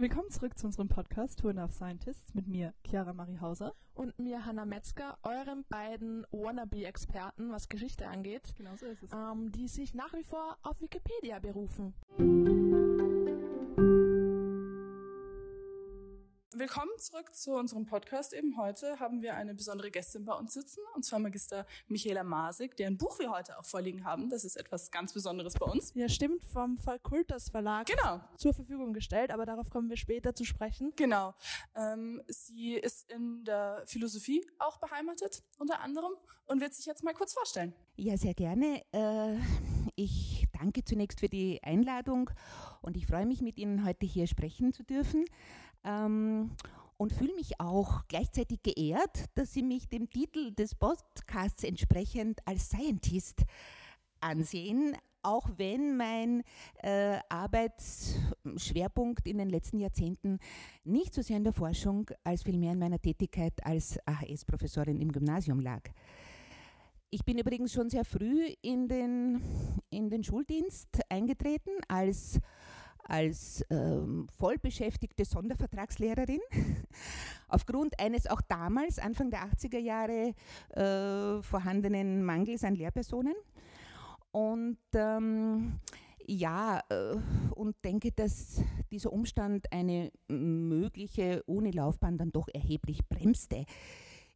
Willkommen zurück zu unserem Podcast Tour of Scientists mit mir, Chiara Marie Hauser. Und mir, Hannah Metzger, euren beiden Wannabe-Experten, was Geschichte angeht. Genau so ist es. Ähm, die sich nach wie vor auf Wikipedia berufen. Willkommen zurück zu unserem Podcast. Eben heute haben wir eine besondere Gästin bei uns sitzen, und zwar Magister Michaela Masig, deren Buch wir heute auch vorliegen haben. Das ist etwas ganz Besonderes bei uns. Ja, stimmt, vom Fakultas Verlag genau. zur Verfügung gestellt, aber darauf kommen wir später zu sprechen. Genau. Ähm, sie ist in der Philosophie auch beheimatet, unter anderem, und wird sich jetzt mal kurz vorstellen. Ja, sehr gerne. Äh, ich danke zunächst für die Einladung und ich freue mich, mit Ihnen heute hier sprechen zu dürfen ähm, und fühle mich auch gleichzeitig geehrt, dass Sie mich dem Titel des Podcasts entsprechend als Scientist ansehen, auch wenn mein äh, Arbeitsschwerpunkt in den letzten Jahrzehnten nicht so sehr in der Forschung als vielmehr in meiner Tätigkeit als AHS-Professorin im Gymnasium lag. Ich bin übrigens schon sehr früh in den, in den Schuldienst eingetreten als als ähm, vollbeschäftigte Sondervertragslehrerin aufgrund eines auch damals, Anfang der 80er Jahre, äh, vorhandenen Mangels an Lehrpersonen. Und ähm, ja, äh, und denke, dass dieser Umstand eine mögliche Unilaufbahn dann doch erheblich bremste.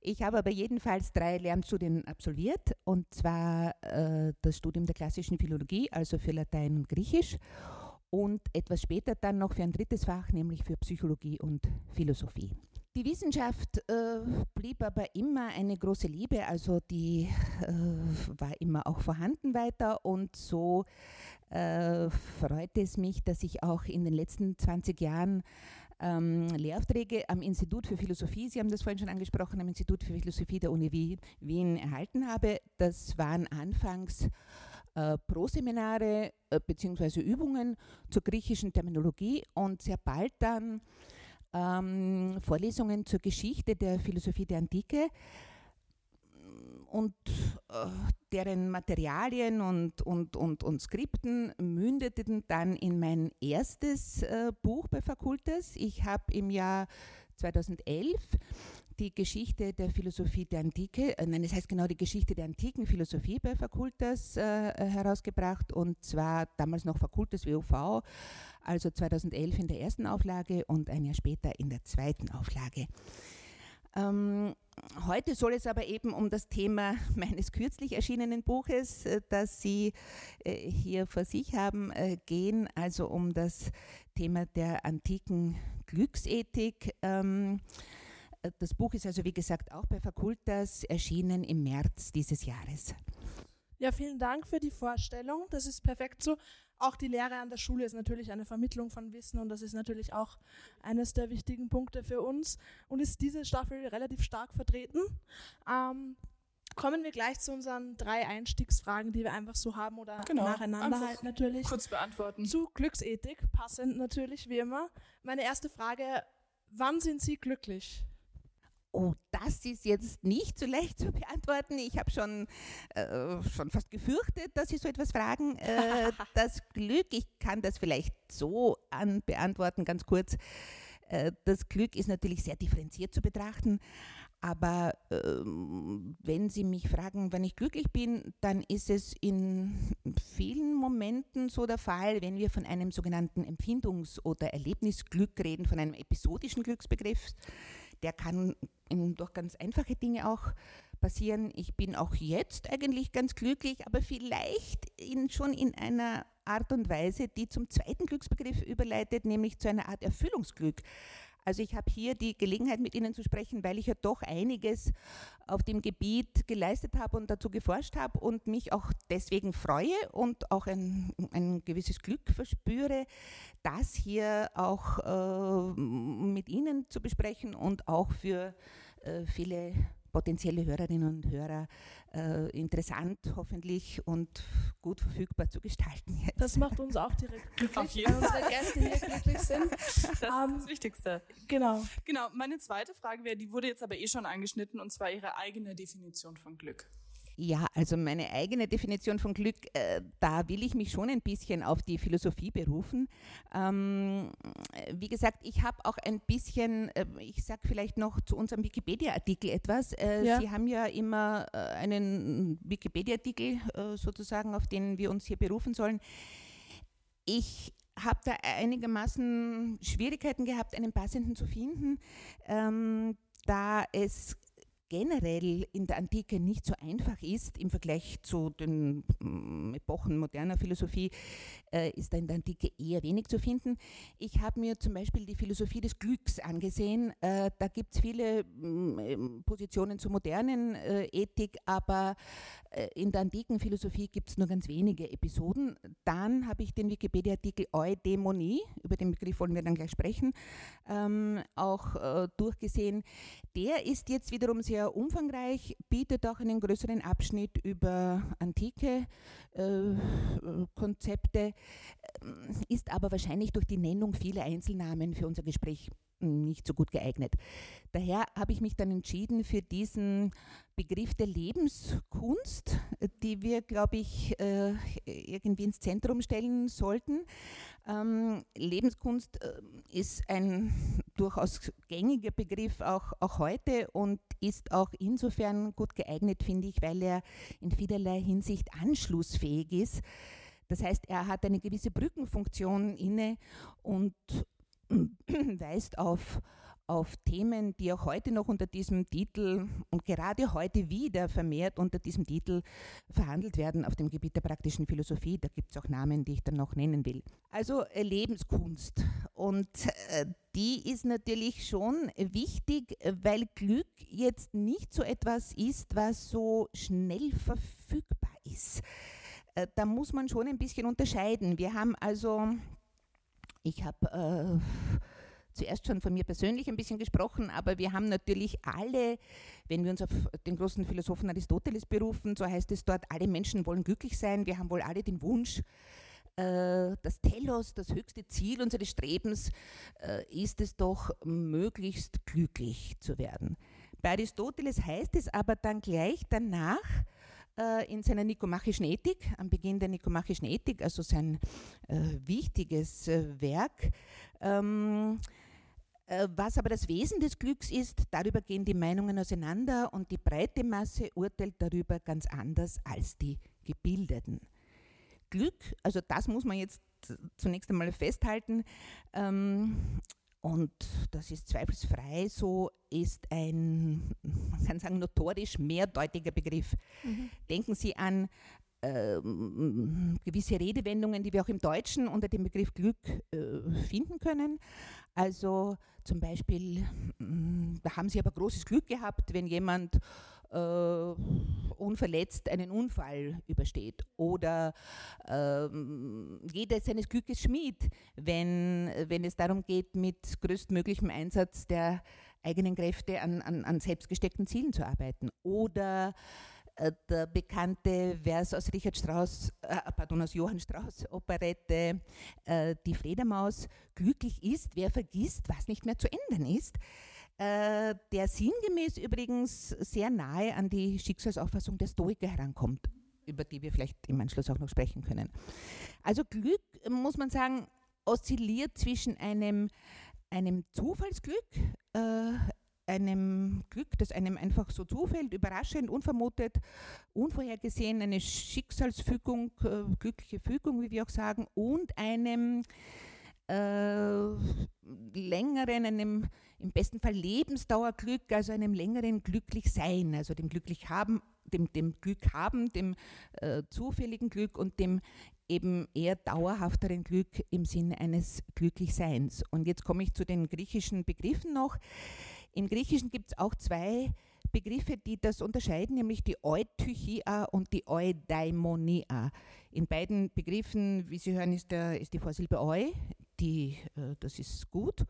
Ich habe aber jedenfalls drei Lernstudien absolviert, und zwar äh, das Studium der klassischen Philologie, also für Latein und Griechisch, und etwas später dann noch für ein drittes Fach, nämlich für Psychologie und Philosophie. Die Wissenschaft äh, blieb aber immer eine große Liebe, also die äh, war immer auch vorhanden weiter und so äh, freut es mich, dass ich auch in den letzten 20 Jahren ähm, Lehraufträge am Institut für Philosophie, Sie haben das vorhin schon angesprochen, am Institut für Philosophie der Uni Wien erhalten habe. Das waren anfangs äh, Proseminare äh, bzw. Übungen zur griechischen Terminologie und sehr bald dann ähm, Vorlesungen zur Geschichte der Philosophie der Antike und äh, deren Materialien und, und, und, und Skripten mündeten dann in mein erstes äh, Buch bei Fakultas. Ich habe im Jahr 2011 die Geschichte der Philosophie der Antike, äh, nein, das heißt genau die Geschichte der antiken Philosophie bei Fakultas äh, herausgebracht und zwar damals noch Fakultas WUV, also 2011 in der ersten Auflage und ein Jahr später in der zweiten Auflage. Ähm, heute soll es aber eben um das Thema meines kürzlich erschienenen Buches, äh, das Sie äh, hier vor sich haben, äh, gehen, also um das Thema der antiken Glücksethik. Ähm, das Buch ist also, wie gesagt, auch bei Fakultas erschienen im März dieses Jahres. Ja, vielen Dank für die Vorstellung. Das ist perfekt so. Auch die Lehre an der Schule ist natürlich eine Vermittlung von Wissen und das ist natürlich auch eines der wichtigen Punkte für uns und ist diese Staffel relativ stark vertreten. Ähm, kommen wir gleich zu unseren drei Einstiegsfragen, die wir einfach so haben oder genau, nacheinander halt natürlich. Kurz beantworten. Zu Glücksethik, passend natürlich wie immer. Meine erste Frage, wann sind Sie glücklich? Oh, das ist jetzt nicht so leicht zu beantworten. Ich habe schon, äh, schon fast gefürchtet, dass Sie so etwas fragen. Äh, das Glück, ich kann das vielleicht so an beantworten, ganz kurz. Äh, das Glück ist natürlich sehr differenziert zu betrachten. Aber ähm, wenn Sie mich fragen, wann ich glücklich bin, dann ist es in vielen Momenten so der Fall, wenn wir von einem sogenannten Empfindungs- oder Erlebnisglück reden, von einem episodischen Glücksbegriff der kann durch ganz einfache Dinge auch passieren. Ich bin auch jetzt eigentlich ganz glücklich, aber vielleicht in, schon in einer Art und Weise, die zum zweiten Glücksbegriff überleitet, nämlich zu einer Art Erfüllungsglück. Also ich habe hier die Gelegenheit, mit Ihnen zu sprechen, weil ich ja doch einiges auf dem Gebiet geleistet habe und dazu geforscht habe und mich auch deswegen freue und auch ein, ein gewisses Glück verspüre, das hier auch äh, mit Ihnen zu besprechen und auch für äh, viele potenzielle Hörerinnen und Hörer äh, interessant hoffentlich und gut verfügbar zu gestalten. Jetzt. Das macht uns auch direkt glücklich, Auf jeden wenn unsere Gäste hier glücklich sind. Das ist um, das Wichtigste. Genau. Genau, meine zweite Frage wäre, die wurde jetzt aber eh schon angeschnitten, und zwar Ihre eigene Definition von Glück. Ja, also meine eigene Definition von Glück, äh, da will ich mich schon ein bisschen auf die Philosophie berufen. Ähm, wie gesagt, ich habe auch ein bisschen, äh, ich sage vielleicht noch zu unserem Wikipedia-Artikel etwas. Äh, ja. Sie haben ja immer äh, einen Wikipedia-Artikel äh, sozusagen, auf den wir uns hier berufen sollen. Ich habe da einigermaßen Schwierigkeiten gehabt, einen passenden zu finden, ähm, da es generell in der Antike nicht so einfach ist im Vergleich zu den mm, Epochen moderner Philosophie, äh, ist da in der Antike eher wenig zu finden. Ich habe mir zum Beispiel die Philosophie des Glücks angesehen. Äh, da gibt es viele mm, ähm, Positionen zur modernen äh, Ethik, aber in der antiken Philosophie gibt es nur ganz wenige Episoden. Dann habe ich den Wikipedia-Artikel Eudämonie, über den Begriff wollen wir dann gleich sprechen, ähm, auch durchgesehen. Der ist jetzt wiederum sehr umfangreich, bietet auch einen größeren Abschnitt über antike äh, Konzepte, ähm, ist aber wahrscheinlich durch die Nennung vieler Einzelnamen für unser Gespräch nicht so gut geeignet. Daher habe ich mich dann entschieden für diesen Begriff der Lebenskunst, die wir, glaube ich, äh, irgendwie ins Zentrum stellen sollten. Ähm, Lebenskunst äh, ist ein durchaus gängiger Begriff auch, auch heute und ist auch insofern gut geeignet, finde ich, weil er in vielerlei Hinsicht anschlussfähig ist. Das heißt, er hat eine gewisse Brückenfunktion inne und weist auf, auf Themen, die auch heute noch unter diesem Titel und gerade heute wieder vermehrt unter diesem Titel verhandelt werden auf dem Gebiet der praktischen Philosophie. Da gibt es auch Namen, die ich dann noch nennen will. Also äh, Lebenskunst. Und äh, die ist natürlich schon wichtig, weil Glück jetzt nicht so etwas ist, was so schnell verfügbar ist. Äh, da muss man schon ein bisschen unterscheiden. Wir haben also ich habe äh, zuerst schon von mir persönlich ein bisschen gesprochen, aber wir haben natürlich alle, wenn wir uns auf den großen Philosophen Aristoteles berufen, so heißt es dort, alle Menschen wollen glücklich sein, wir haben wohl alle den Wunsch, äh, das Telos, das höchste Ziel unseres Strebens, äh, ist es doch, möglichst glücklich zu werden. Bei Aristoteles heißt es aber dann gleich danach, in seiner nikomachischen Ethik, am Beginn der nikomachischen Ethik, also sein äh, wichtiges äh, Werk. Ähm, äh, was aber das Wesen des Glücks ist, darüber gehen die Meinungen auseinander und die breite Masse urteilt darüber ganz anders als die Gebildeten. Glück, also das muss man jetzt zunächst einmal festhalten, ähm, und das ist zweifelsfrei so, ist ein, man kann sagen, notorisch mehrdeutiger Begriff. Mhm. Denken Sie an äh, gewisse Redewendungen, die wir auch im Deutschen unter dem Begriff Glück äh, finden können. Also zum Beispiel, da haben Sie aber großes Glück gehabt, wenn jemand äh, unverletzt einen Unfall übersteht. Oder ähm, jeder seines Glückes Schmied, wenn, wenn es darum geht, mit größtmöglichem Einsatz der eigenen Kräfte an, an, an selbstgesteckten Zielen zu arbeiten. Oder äh, der bekannte Vers aus Richard Strauss, äh, pardon, aus Johann Strauss Operette äh, Die Fledermaus, glücklich ist, wer vergisst, was nicht mehr zu ändern ist. Äh, der sinngemäß übrigens sehr nahe an die Schicksalsauffassung der Stoiker herankommt, über die wir vielleicht im Anschluss auch noch sprechen können. Also Glück, muss man sagen, oszilliert zwischen einem, einem Zufallsglück, äh, einem Glück, das einem einfach so zufällt, überraschend, unvermutet, unvorhergesehen, eine Schicksalsfügung, äh, glückliche Fügung, wie wir auch sagen, und einem äh, längeren, einem im besten Fall Lebensdauerglück, also einem längeren Glücklichsein, also dem Glücklich haben, dem, dem Glück haben, dem äh, zufälligen Glück und dem eben eher dauerhafteren Glück im Sinne eines Glücklichseins. Und jetzt komme ich zu den griechischen Begriffen noch. Im Griechischen gibt es auch zwei Begriffe, die das unterscheiden, nämlich die Eutychia und die Eudaimonia. In beiden Begriffen, wie Sie hören, ist, der, ist die Vorsilbe Eu, die, äh, das ist gut.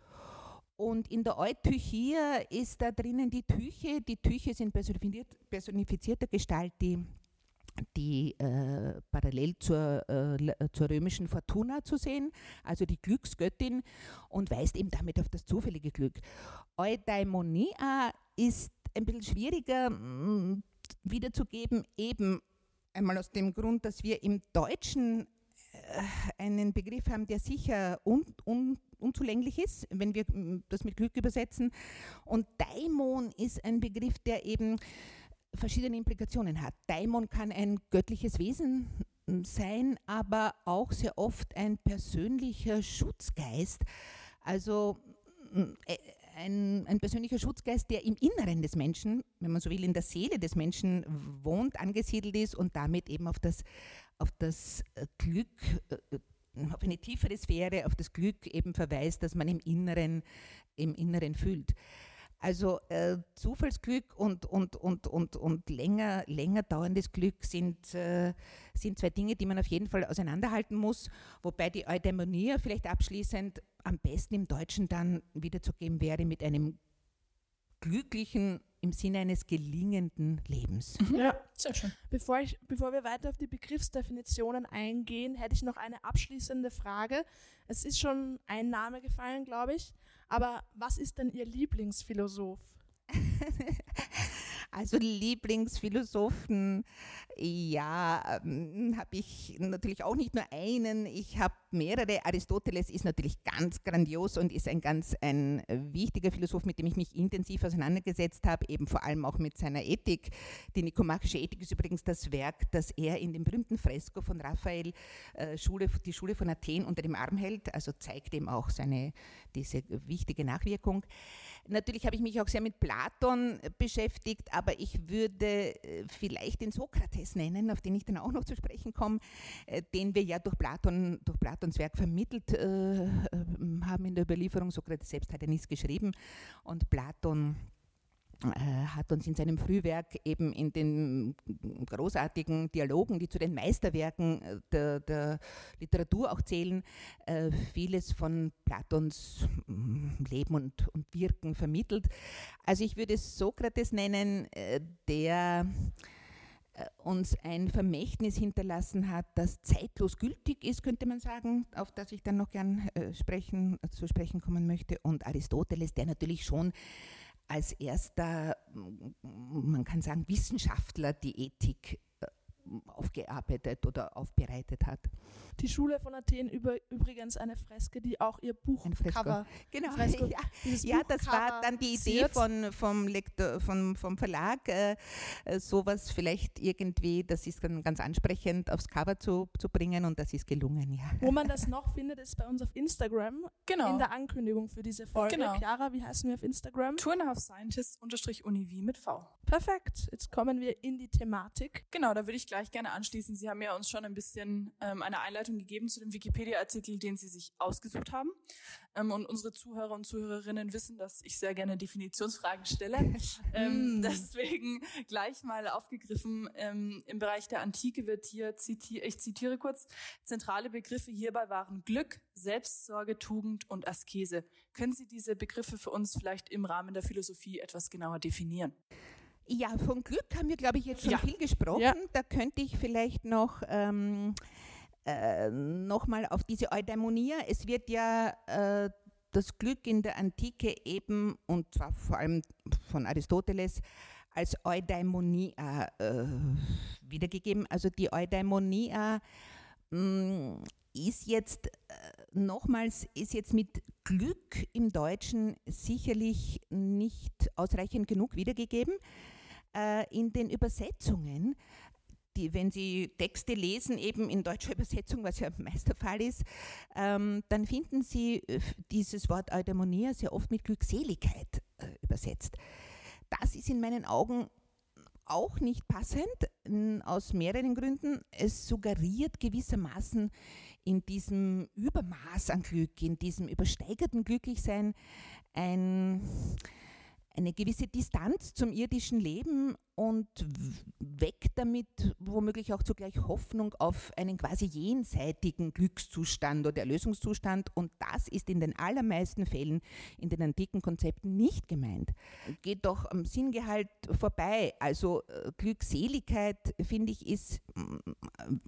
Und in der Eutychia ist da drinnen die Tüche. Die Tüche sind personifizierte Gestalt, die, die äh, parallel zur, äh, zur römischen Fortuna zu sehen, also die Glücksgöttin, und weist eben damit auf das zufällige Glück. Eudaimonia ist ein bisschen schwieriger mm, wiederzugeben, eben einmal aus dem Grund, dass wir im Deutschen einen Begriff haben, der sicher un, un, unzulänglich ist, wenn wir das mit Glück übersetzen. Und Daimon ist ein Begriff, der eben verschiedene Implikationen hat. Daimon kann ein göttliches Wesen sein, aber auch sehr oft ein persönlicher Schutzgeist. Also äh, ein, ein, persönlicher Schutzgeist, der im Inneren des Menschen, wenn man so will, in der Seele des Menschen wohnt, angesiedelt ist und damit eben auf das, auf das äh, Glück, äh, auf eine tiefere Sphäre, auf das Glück eben verweist, das man im Inneren, im Inneren fühlt. Also äh, Zufallsglück und, und, und, und, und länger, länger dauerndes Glück sind, äh, sind zwei Dinge, die man auf jeden Fall auseinanderhalten muss, wobei die Eudaimonie vielleicht abschließend am besten im Deutschen dann wiederzugeben wäre mit einem glücklichen im Sinne eines gelingenden Lebens. Mhm. Ja, sehr schön. Bevor, ich, bevor wir weiter auf die Begriffsdefinitionen eingehen, hätte ich noch eine abschließende Frage. Es ist schon ein Name gefallen, glaube ich. Aber was ist denn Ihr Lieblingsphilosoph? Also Lieblingsphilosophen, ja, ähm, habe ich natürlich auch nicht nur einen, ich habe mehrere. Aristoteles ist natürlich ganz grandios und ist ein ganz ein wichtiger Philosoph, mit dem ich mich intensiv auseinandergesetzt habe, eben vor allem auch mit seiner Ethik. Die nikomachische Ethik ist übrigens das Werk, das er in dem berühmten Fresko von Raphael, äh, Schule, die Schule von Athen unter dem Arm hält, also zeigt ihm auch seine, diese wichtige Nachwirkung. Natürlich habe ich mich auch sehr mit Platon beschäftigt, aber ich würde äh, vielleicht den Sokrates nennen, auf den ich dann auch noch zu sprechen komme, äh, den wir ja durch Platon, durch Platons Werk vermittelt äh, haben in der Überlieferung. Sokrates selbst hat ja nichts geschrieben und Platon hat uns in seinem Frühwerk eben in den großartigen Dialogen, die zu den Meisterwerken äh, der, der Literatur auch zählen, äh, vieles von Platons mm, Leben und, und Wirken vermittelt. Also ich würde Sokrates nennen, der uns ein Vermächtnis hinterlassen hat, das zeitlos gültig ist, könnte man sagen, auf das ich dann noch gern sprechen, zu sprechen kommen möchte. Und Aristoteles, der natürlich schon als erster, man kann sagen, Wissenschaftler die Ethik aufgearbeitet oder aufbereitet hat. Die Schule von Athen über, übrigens eine Freske, die auch ihr Buch ein Cover. Genau, Fresko, ja, ja das war dann die Idee von, vom, Lektor, vom, vom Verlag, äh, äh, sowas vielleicht irgendwie, das ist dann ganz ansprechend aufs Cover zu, zu bringen und das ist gelungen, ja. Wo man das noch findet, ist bei uns auf Instagram genau. in der Ankündigung für diese Folge. Genau. Chiara, wie heißen wir auf Instagram? Half Scientists unterstrich Univ mit V. Perfekt, jetzt kommen wir in die Thematik. Genau, da würde ich gleich gerne anschließen. Sie haben ja uns schon ein bisschen ähm, eine Einleitung gegeben zu dem Wikipedia-Artikel, den Sie sich ausgesucht haben. Ähm, und unsere Zuhörer und Zuhörerinnen wissen, dass ich sehr gerne Definitionsfragen stelle. ähm, mm. deswegen gleich mal aufgegriffen. Ähm, Im Bereich der Antike wird hier, ziti ich zitiere kurz, zentrale Begriffe hierbei waren Glück, Selbstsorge, Tugend und Askese. Können Sie diese Begriffe für uns vielleicht im Rahmen der Philosophie etwas genauer definieren? Ja, von Glück haben wir, glaube ich, jetzt schon ja. viel gesprochen. Ja. Da könnte ich vielleicht noch ähm, äh, nochmal auf diese Eudaimonia. Es wird ja äh, das Glück in der Antike eben, und zwar vor allem von Aristoteles, als Eudaimonia äh, wiedergegeben. Also die Eudaimonia mh, mm, ist jetzt äh, nochmals, ist jetzt mit Glück im Deutschen sicherlich nicht ausreichend genug wiedergegeben. Äh, in den Übersetzungen, die, wenn Sie Texte lesen, eben in deutscher Übersetzung, was ja meist der Fall ist, ähm, dann finden Sie äh, dieses Wort Eudaimonia sehr oft mit Glückseligkeit äh, übersetzt. Das ist in meinen Augen auch nicht passend, aus mehreren Gründen. Es suggeriert gewissermaßen in diesem Übermaß an Glück, in diesem übersteigerten Glücklichsein ein eine gewisse Distanz zum irdischen Leben und weg damit womöglich auch zugleich Hoffnung auf einen quasi jenseitigen Glückszustand oder Erlösungszustand. Und das ist in den allermeisten Fällen in den antiken Konzepten nicht gemeint. Geht doch am Sinngehalt vorbei. Also äh, Glückseligkeit, finde ich, ist mm,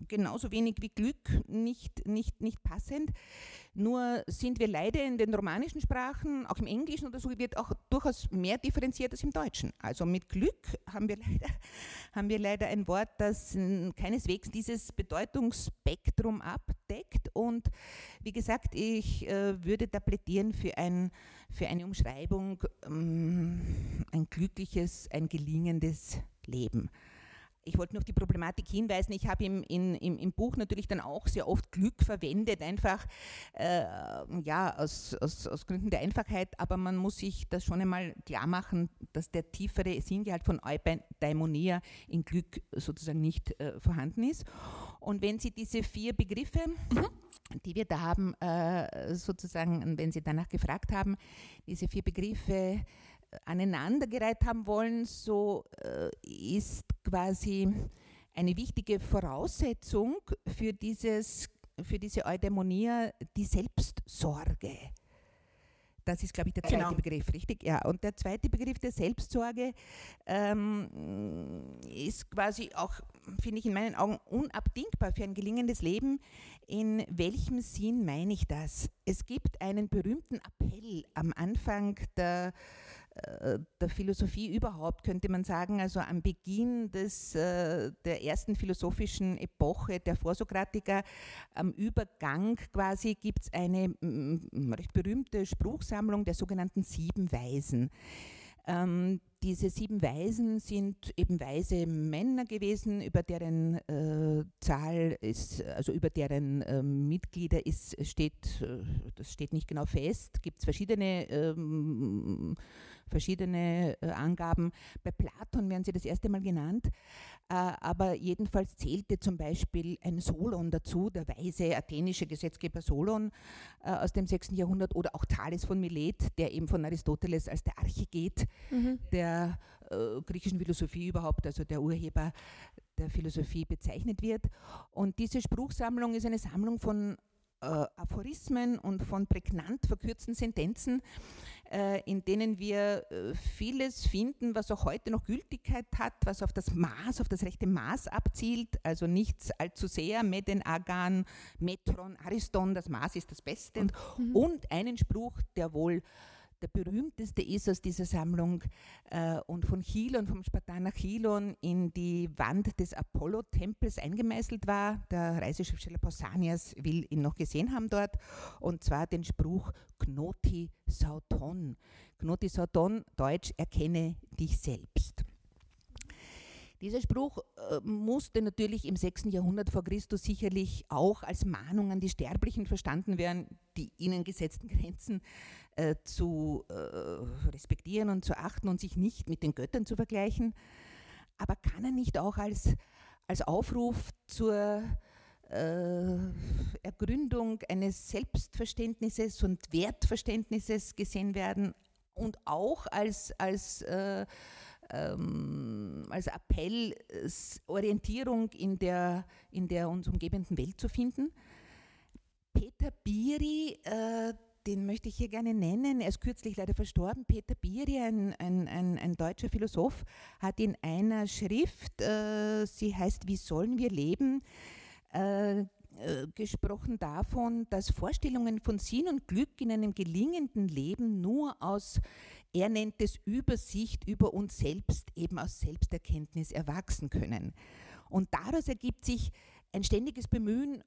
genauso wenig wie Glück nicht, nicht, nicht passend. Nur sind wir leider in den romanischen Sprachen, auch im Englischen oder so, wird auch durchaus mehr differenziert als im Deutschen. Also mit Glück haben wir wir leider, haben wir leider ein Wort, das keineswegs dieses Bedeutungsspektrum abdeckt. Und wie gesagt, ich äh, würde da plädieren für, ein, für eine Umschreibung, ähm, ein glückliches, ein gelingendes Leben ich wollte nur auf die Problematik hinweisen. Ich habe im, im, im, Buch natürlich dann auch sehr oft Glück verwendet, einfach äh, ja, aus, aus, aus, Gründen der Einfachheit, aber man muss sich das schon einmal klar machen, dass der tiefere Sinngehalt von Eudaimonia in Glück sozusagen nicht äh, vorhanden ist. Und wenn Sie diese vier Begriffe, mhm. die wir da haben, äh, sozusagen, wenn Sie danach gefragt haben, diese vier Begriffe aneinandergereiht haben wollen, so äh, ist quasi eine wichtige Voraussetzung für, dieses, für diese Eudaimonia die Selbstsorge. Das ist, glaube ich, der zweite genau. Begriff, richtig? Ja. Und der zweite Begriff der Selbstsorge ähm, ist quasi auch, finde ich in meinen Augen, unabdingbar für ein gelingendes Leben. In welchem Sinn meine ich das? Es gibt einen berühmten Appell am Anfang der der Philosophie überhaupt, könnte man sagen, also am Beginn des, äh, der ersten philosophischen Epoche der Vorsokratiker, am Übergang quasi gibt es eine recht berühmte Spruchsammlung der sogenannten Sieben Weisen. Ähm, diese sieben Weisen sind eben weise Männer gewesen, über deren äh, Zahl ist, also über deren äh, Mitglieder ist, steht, äh, das steht nicht genau fest, gibt es verschiedene ähm, verschiedene äh, Angaben. Bei Platon werden sie das erste Mal genannt, äh, aber jedenfalls zählte zum Beispiel ein Solon dazu, der weise athenische Gesetzgeber Solon äh, aus dem 6. Jahrhundert oder auch Thales von Milet, der eben von Aristoteles als der Archiget mhm. der äh, griechischen Philosophie überhaupt, also der Urheber der Philosophie bezeichnet wird. Und diese Spruchsammlung ist eine Sammlung von äh, Aphorismen und von prägnant verkürzten Sentenzen, in denen wir äh, vieles finden, was auch heute noch Gültigkeit hat, was auf das Maß, auf das rechte Maß abzielt, also nichts allzu sehr, Meden, Agan, Metron, Ariston, das Maß ist das Beste mhm. und einen Spruch, der wohl der berühmteste ist aus dieser Sammlung äh, und von Chilon, vom Spartaner Chilon in die Wand des Apollo-Tempels eingemeißelt war. Der Reiseschriftsteller Pausanias will ihn noch gesehen haben dort und zwar den Spruch Knoti Sauton. Knoti Sauton, Deutsch, erkenne dich selbst. Dieser Spruch äh, musste natürlich im 6. Jahrhundert vor Christus sicherlich auch als Mahnung an die Sterblichen verstanden werden, die ihnen gesetzten Grenzen äh, zu äh, respektieren und zu achten und sich nicht mit den Göttern zu vergleichen. Aber kann er nicht auch als, als Aufruf zur äh, Ergründung eines Selbstverständnisses und Wertverständnisses gesehen werden und auch als, als äh, ähm, als Appell, Orientierung in der, in der uns umgebenden Welt zu finden. Peter Biri, äh, den möchte ich hier gerne nennen, er ist kürzlich leider verstorben. Peter Biri, ein, ein, ein, ein deutscher Philosoph, hat in einer Schrift, äh, sie heißt Wie sollen wir leben, äh, äh, gesprochen davon, dass Vorstellungen von Sinn und Glück in einem gelingenden Leben nur aus, er nennt es Übersicht über uns selbst, eben aus Selbsterkenntnis erwachsen können. Und daraus ergibt sich ein ständiges Bemühen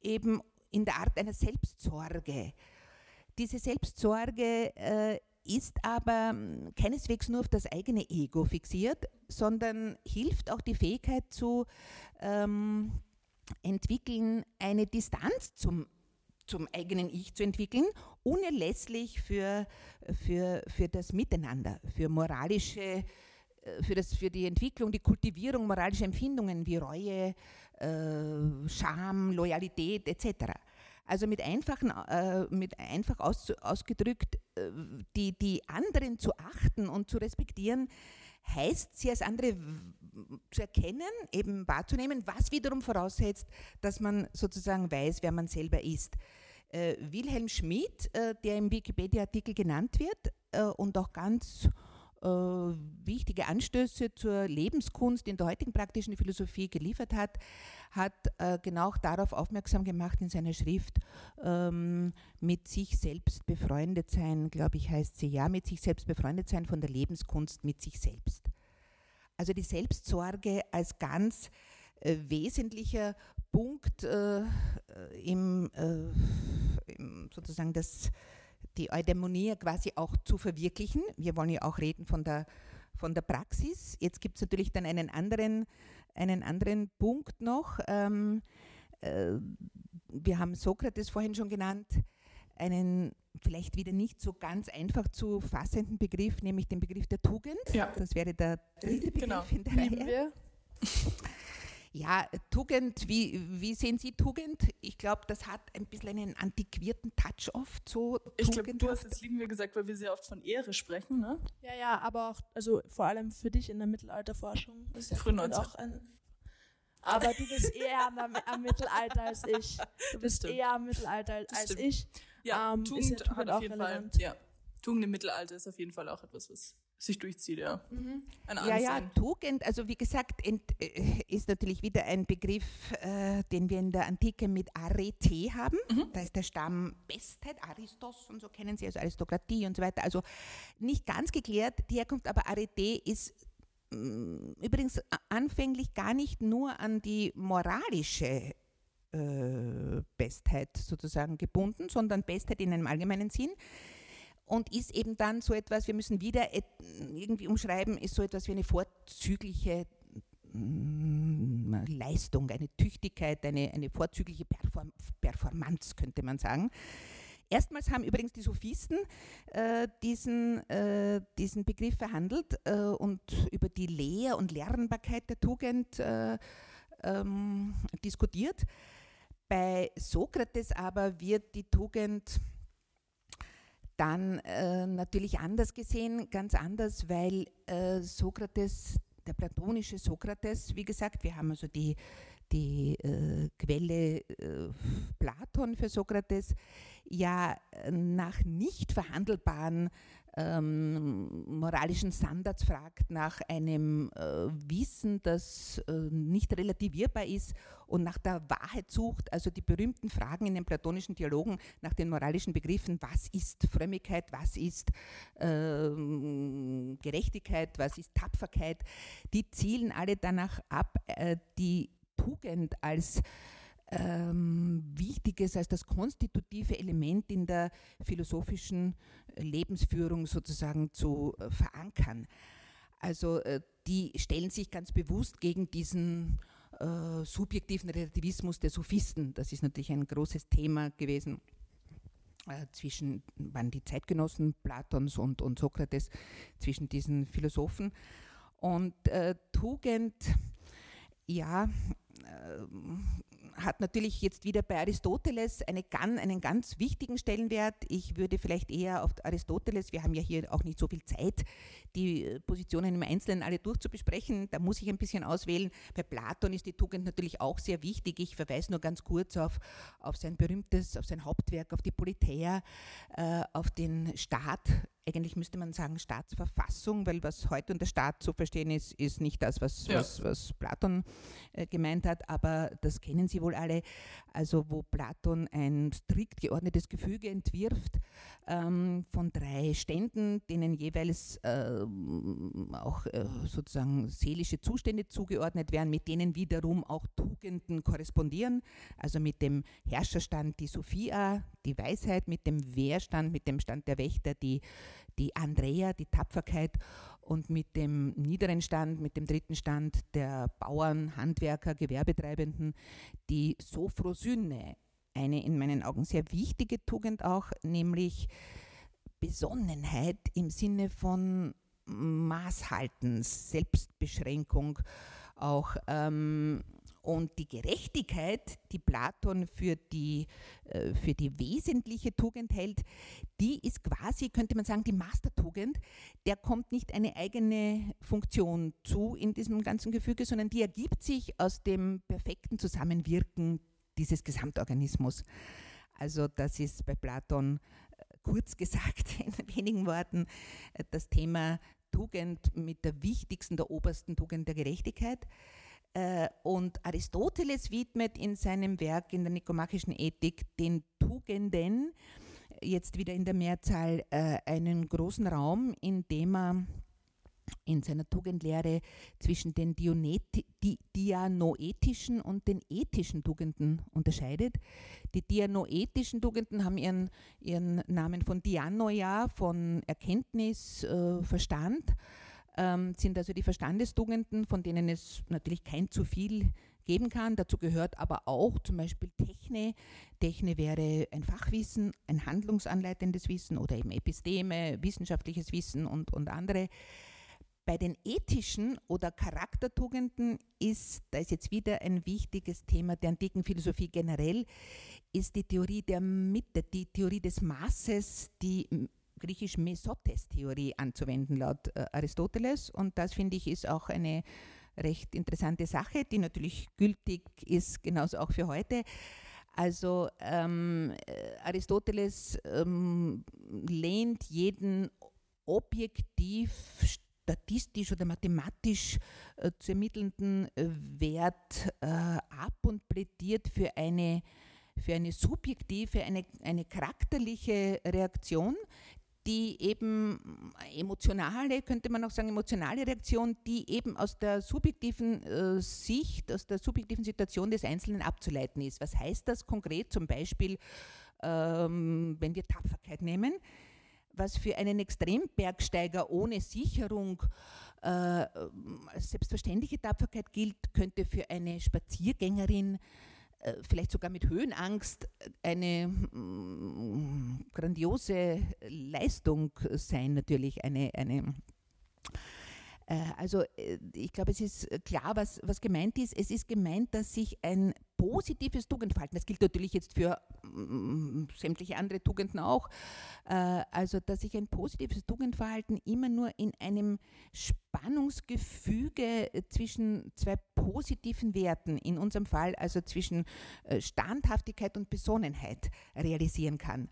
eben in der Art einer Selbstsorge. Diese Selbstsorge äh, ist aber hm, keineswegs nur auf das eigene Ego fixiert, sondern hilft auch die Fähigkeit zu ähm, entwickeln, eine Distanz zum, zum eigenen Ich zu entwickeln, unerlässlich für, für, für das Miteinander, für moralische, äh, für, das, für die Entwicklung, die Kultivierung moralischer Empfindungen wie Reue, äh, Scham, Loyalität etc. Also mit, einfachen, äh, mit einfach aus, ausgedrückt, äh, die, die anderen zu achten und zu respektieren, heißt, sie als andere zu erkennen, eben wahrzunehmen, was wiederum voraussetzt, dass man sozusagen weiß, wer man selber ist. Äh, Wilhelm Schmidt, äh, der im Wikipedia-Artikel genannt wird äh, und auch ganz wichtige Anstöße zur Lebenskunst in der heutigen praktischen Philosophie geliefert hat, hat äh, genau darauf aufmerksam gemacht in seiner Schrift ähm, mit sich selbst befreundet sein, glaube ich, heißt sie ja, mit sich selbst befreundet sein von der Lebenskunst mit sich selbst. Also die Selbstsorge als ganz äh, wesentlicher Punkt äh, im, äh, im, sozusagen das, die Eudaimonie quasi auch zu verwirklichen. Wir wollen ja auch reden von der, von der Praxis. Jetzt gibt es natürlich dann einen anderen, einen anderen Punkt noch. Ähm, äh, wir haben Sokrates vorhin schon genannt, einen vielleicht wieder nicht so ganz einfach zu fassenden Begriff, nämlich den Begriff der Tugend. Ja. Das wäre der dritte Begriff genau. in der Reihe. Ja, Tugend, wie, wie sehen Sie Tugend? Ich glaube, das hat ein bisschen einen antiquierten Touch oft so. Ich glaube, du hast jetzt lieben wir gesagt, weil wir sehr oft von Ehre sprechen, ne? Ja, ja, aber auch, also vor allem für dich in der Mittelalterforschung. Ist ja Früh 19. auch ein, aber du bist eher am, am Mittelalter als ich. Du bist eher am Mittelalter als ich. Ja, ähm, Tugend, ja Tugend hat auf jeden relevant. Fall. Ja. Tugend im Mittelalter ist auf jeden Fall auch etwas, was sich durchzieht, ja. Mhm. ja, ja, Tugend, also wie gesagt, ent, äh, ist natürlich wieder ein Begriff, äh, den wir in der Antike mit Arete haben. Mhm. Da ist der Stamm Bestheit, Aristos und so kennen Sie, also Aristokratie und so weiter. Also nicht ganz geklärt die Herkunft, aber Arete ist mm, übrigens anfänglich gar nicht nur an die moralische äh, Bestheit sozusagen gebunden, sondern Bestheit in einem allgemeinen Sinn und ist eben dann so etwas, wir müssen wieder irgendwie umschreiben, ist so etwas wie eine vorzügliche mm, Leistung, eine Tüchtigkeit, eine, eine vorzügliche Perform Performance, könnte man sagen. Erstmals haben übrigens die Sophisten äh, diesen, äh, diesen Begriff verhandelt äh, und über die Lehr- und Lernbarkeit der Tugend äh, ähm, diskutiert. Bei Sokrates aber wird die Tugend dann äh, natürlich anders gesehen, ganz anders, weil äh, Sokrates, der platonische Sokrates, wie gesagt, wir haben also die, die äh, Quelle äh, Platon für Sokrates, ja nach nicht verhandelbaren ähm, moralischen Standards fragt, nach einem äh, Wissen, das äh, nicht relativierbar ist und nach der Wahrheit sucht, also die berühmten Fragen in den platonischen Dialogen nach den moralischen Begriffen, was ist Frömmigkeit, was ist äh, Gerechtigkeit, was ist Tapferkeit, die zielen alle danach ab, äh, die Tugend als ähm, Wichtiges, als das konstitutive Element in der philosophischen Lebensführung sozusagen zu äh, verankern. Also äh, die stellen sich ganz bewusst gegen diesen äh, subjektiven Relativismus der Sophisten. Das ist natürlich ein großes Thema gewesen äh, zwischen, waren die Zeitgenossen Platons und, und Sokrates, zwischen diesen Philosophen. Und äh, Tugend, ja, ähm, hat natürlich jetzt wieder bei Aristoteles eine, einen ganz wichtigen Stellenwert. Ich würde vielleicht eher auf Aristoteles, wir haben ja hier auch nicht so viel Zeit, die Positionen im Einzelnen alle durchzubesprechen. Da muss ich ein bisschen auswählen. Bei Platon ist die Tugend natürlich auch sehr wichtig. Ich verweise nur ganz kurz auf, auf sein berühmtes, auf sein Hauptwerk, auf die Politeia, äh, auf den Staat eigentlich müsste man sagen Staatsverfassung, weil was heute unter Staat zu verstehen ist, ist nicht das, was, ja. was, was, Platon äh, gemeint hat, aber das kennen Sie wohl alle, also wo Platon ein strikt geordnetes Gefüge entwirft ähm, von drei Ständen, denen jeweils äh, auch äh, sozusagen seelische Zustände zugeordnet werden, mit denen wiederum auch Tugenden korrespondieren, also mit dem Herrscherstand die Sophia, die Weisheit, mit dem Wehrstand, mit dem Stand der Wächter die die Andrea, die Tapferkeit und mit dem niederen Stand, mit dem dritten Stand der Bauern, Handwerker, Gewerbetreibenden die Sophrosyne, eine in meinen Augen sehr wichtige Tugend auch, nämlich Besonnenheit im Sinne von Maßhaltens, Selbstbeschränkung, auch ähm, und die Gerechtigkeit, die Platon für die, äh, für die wesentliche Tugend hält, die ist quasi, könnte man sagen, die Mastertugend. Der kommt nicht eine eigene Funktion zu in diesem ganzen Gefüge, sondern die ergibt sich aus dem perfekten Zusammenwirken dieses Gesamtorganismus. Also das ist bei Platon äh, kurz gesagt in wenigen Worten äh, das Thema Tugend mit der wichtigsten, der obersten Tugend der Gerechtigkeit. Äh, und Aristoteles widmet in seinem Werk in der Nikomachischen Ethik den Tugenden, jetzt wieder in der Mehrzahl, äh, einen großen Raum, in dem er in seiner Tugendlehre zwischen den dianoetischen und den ethischen Tugenden unterscheidet. Die dianoetischen Tugenden haben ihren, ihren Namen von Dianoia, von Erkenntnis, äh, Verstand, ähm, sind also die Verstandestugenden, von denen es natürlich kein zu viel geben kann. Dazu gehört aber auch zum Beispiel Techne. Techne wäre ein Fachwissen, ein handlungsanleitendes Wissen oder eben Episteme, wissenschaftliches Wissen und, und andere. Bei den ethischen oder Charaktertugenden ist, da ist jetzt wieder ein wichtiges Thema der antiken Philosophie generell, ist die Theorie der Mitte, die Theorie des Maßes, die griechisch Mesotes-Theorie anzuwenden laut äh, Aristoteles. Und das finde ich ist auch eine recht interessante Sache, die natürlich gültig ist, genauso auch für heute. Also ähm, äh, Aristoteles ähm, lehnt jeden objektiv statistisch oder mathematisch äh, zu ermittelnden äh, Wert äh, ab und plädiert für eine, für eine subjektive, eine, eine charakterliche Reaktion, die eben emotionale, könnte man auch sagen, emotionale Reaktion, die eben aus der subjektiven äh, Sicht, aus der subjektiven Situation des Einzelnen abzuleiten ist. Was heißt das konkret? Zum Beispiel, ähm, wenn wir Tapferkeit nehmen was für einen Extrembergsteiger ohne Sicherung äh, selbstverständliche Tapferkeit gilt, könnte für eine Spaziergängerin äh, vielleicht sogar mit Höhenangst eine mm, grandiose Leistung sein, natürlich eine, eine äh, also äh, ich glaube, es ist klar, was, was gemeint ist. Es ist gemeint, dass sich ein positives Tugendverhalten, das gilt natürlich jetzt für mm, sämtliche andere Tugenden auch, äh, also dass sich ein positives Tugendverhalten immer nur in einem Spannungsgefüge zwischen zwei positiven Werten, in unserem Fall also zwischen Standhaftigkeit und Besonnenheit realisieren kann.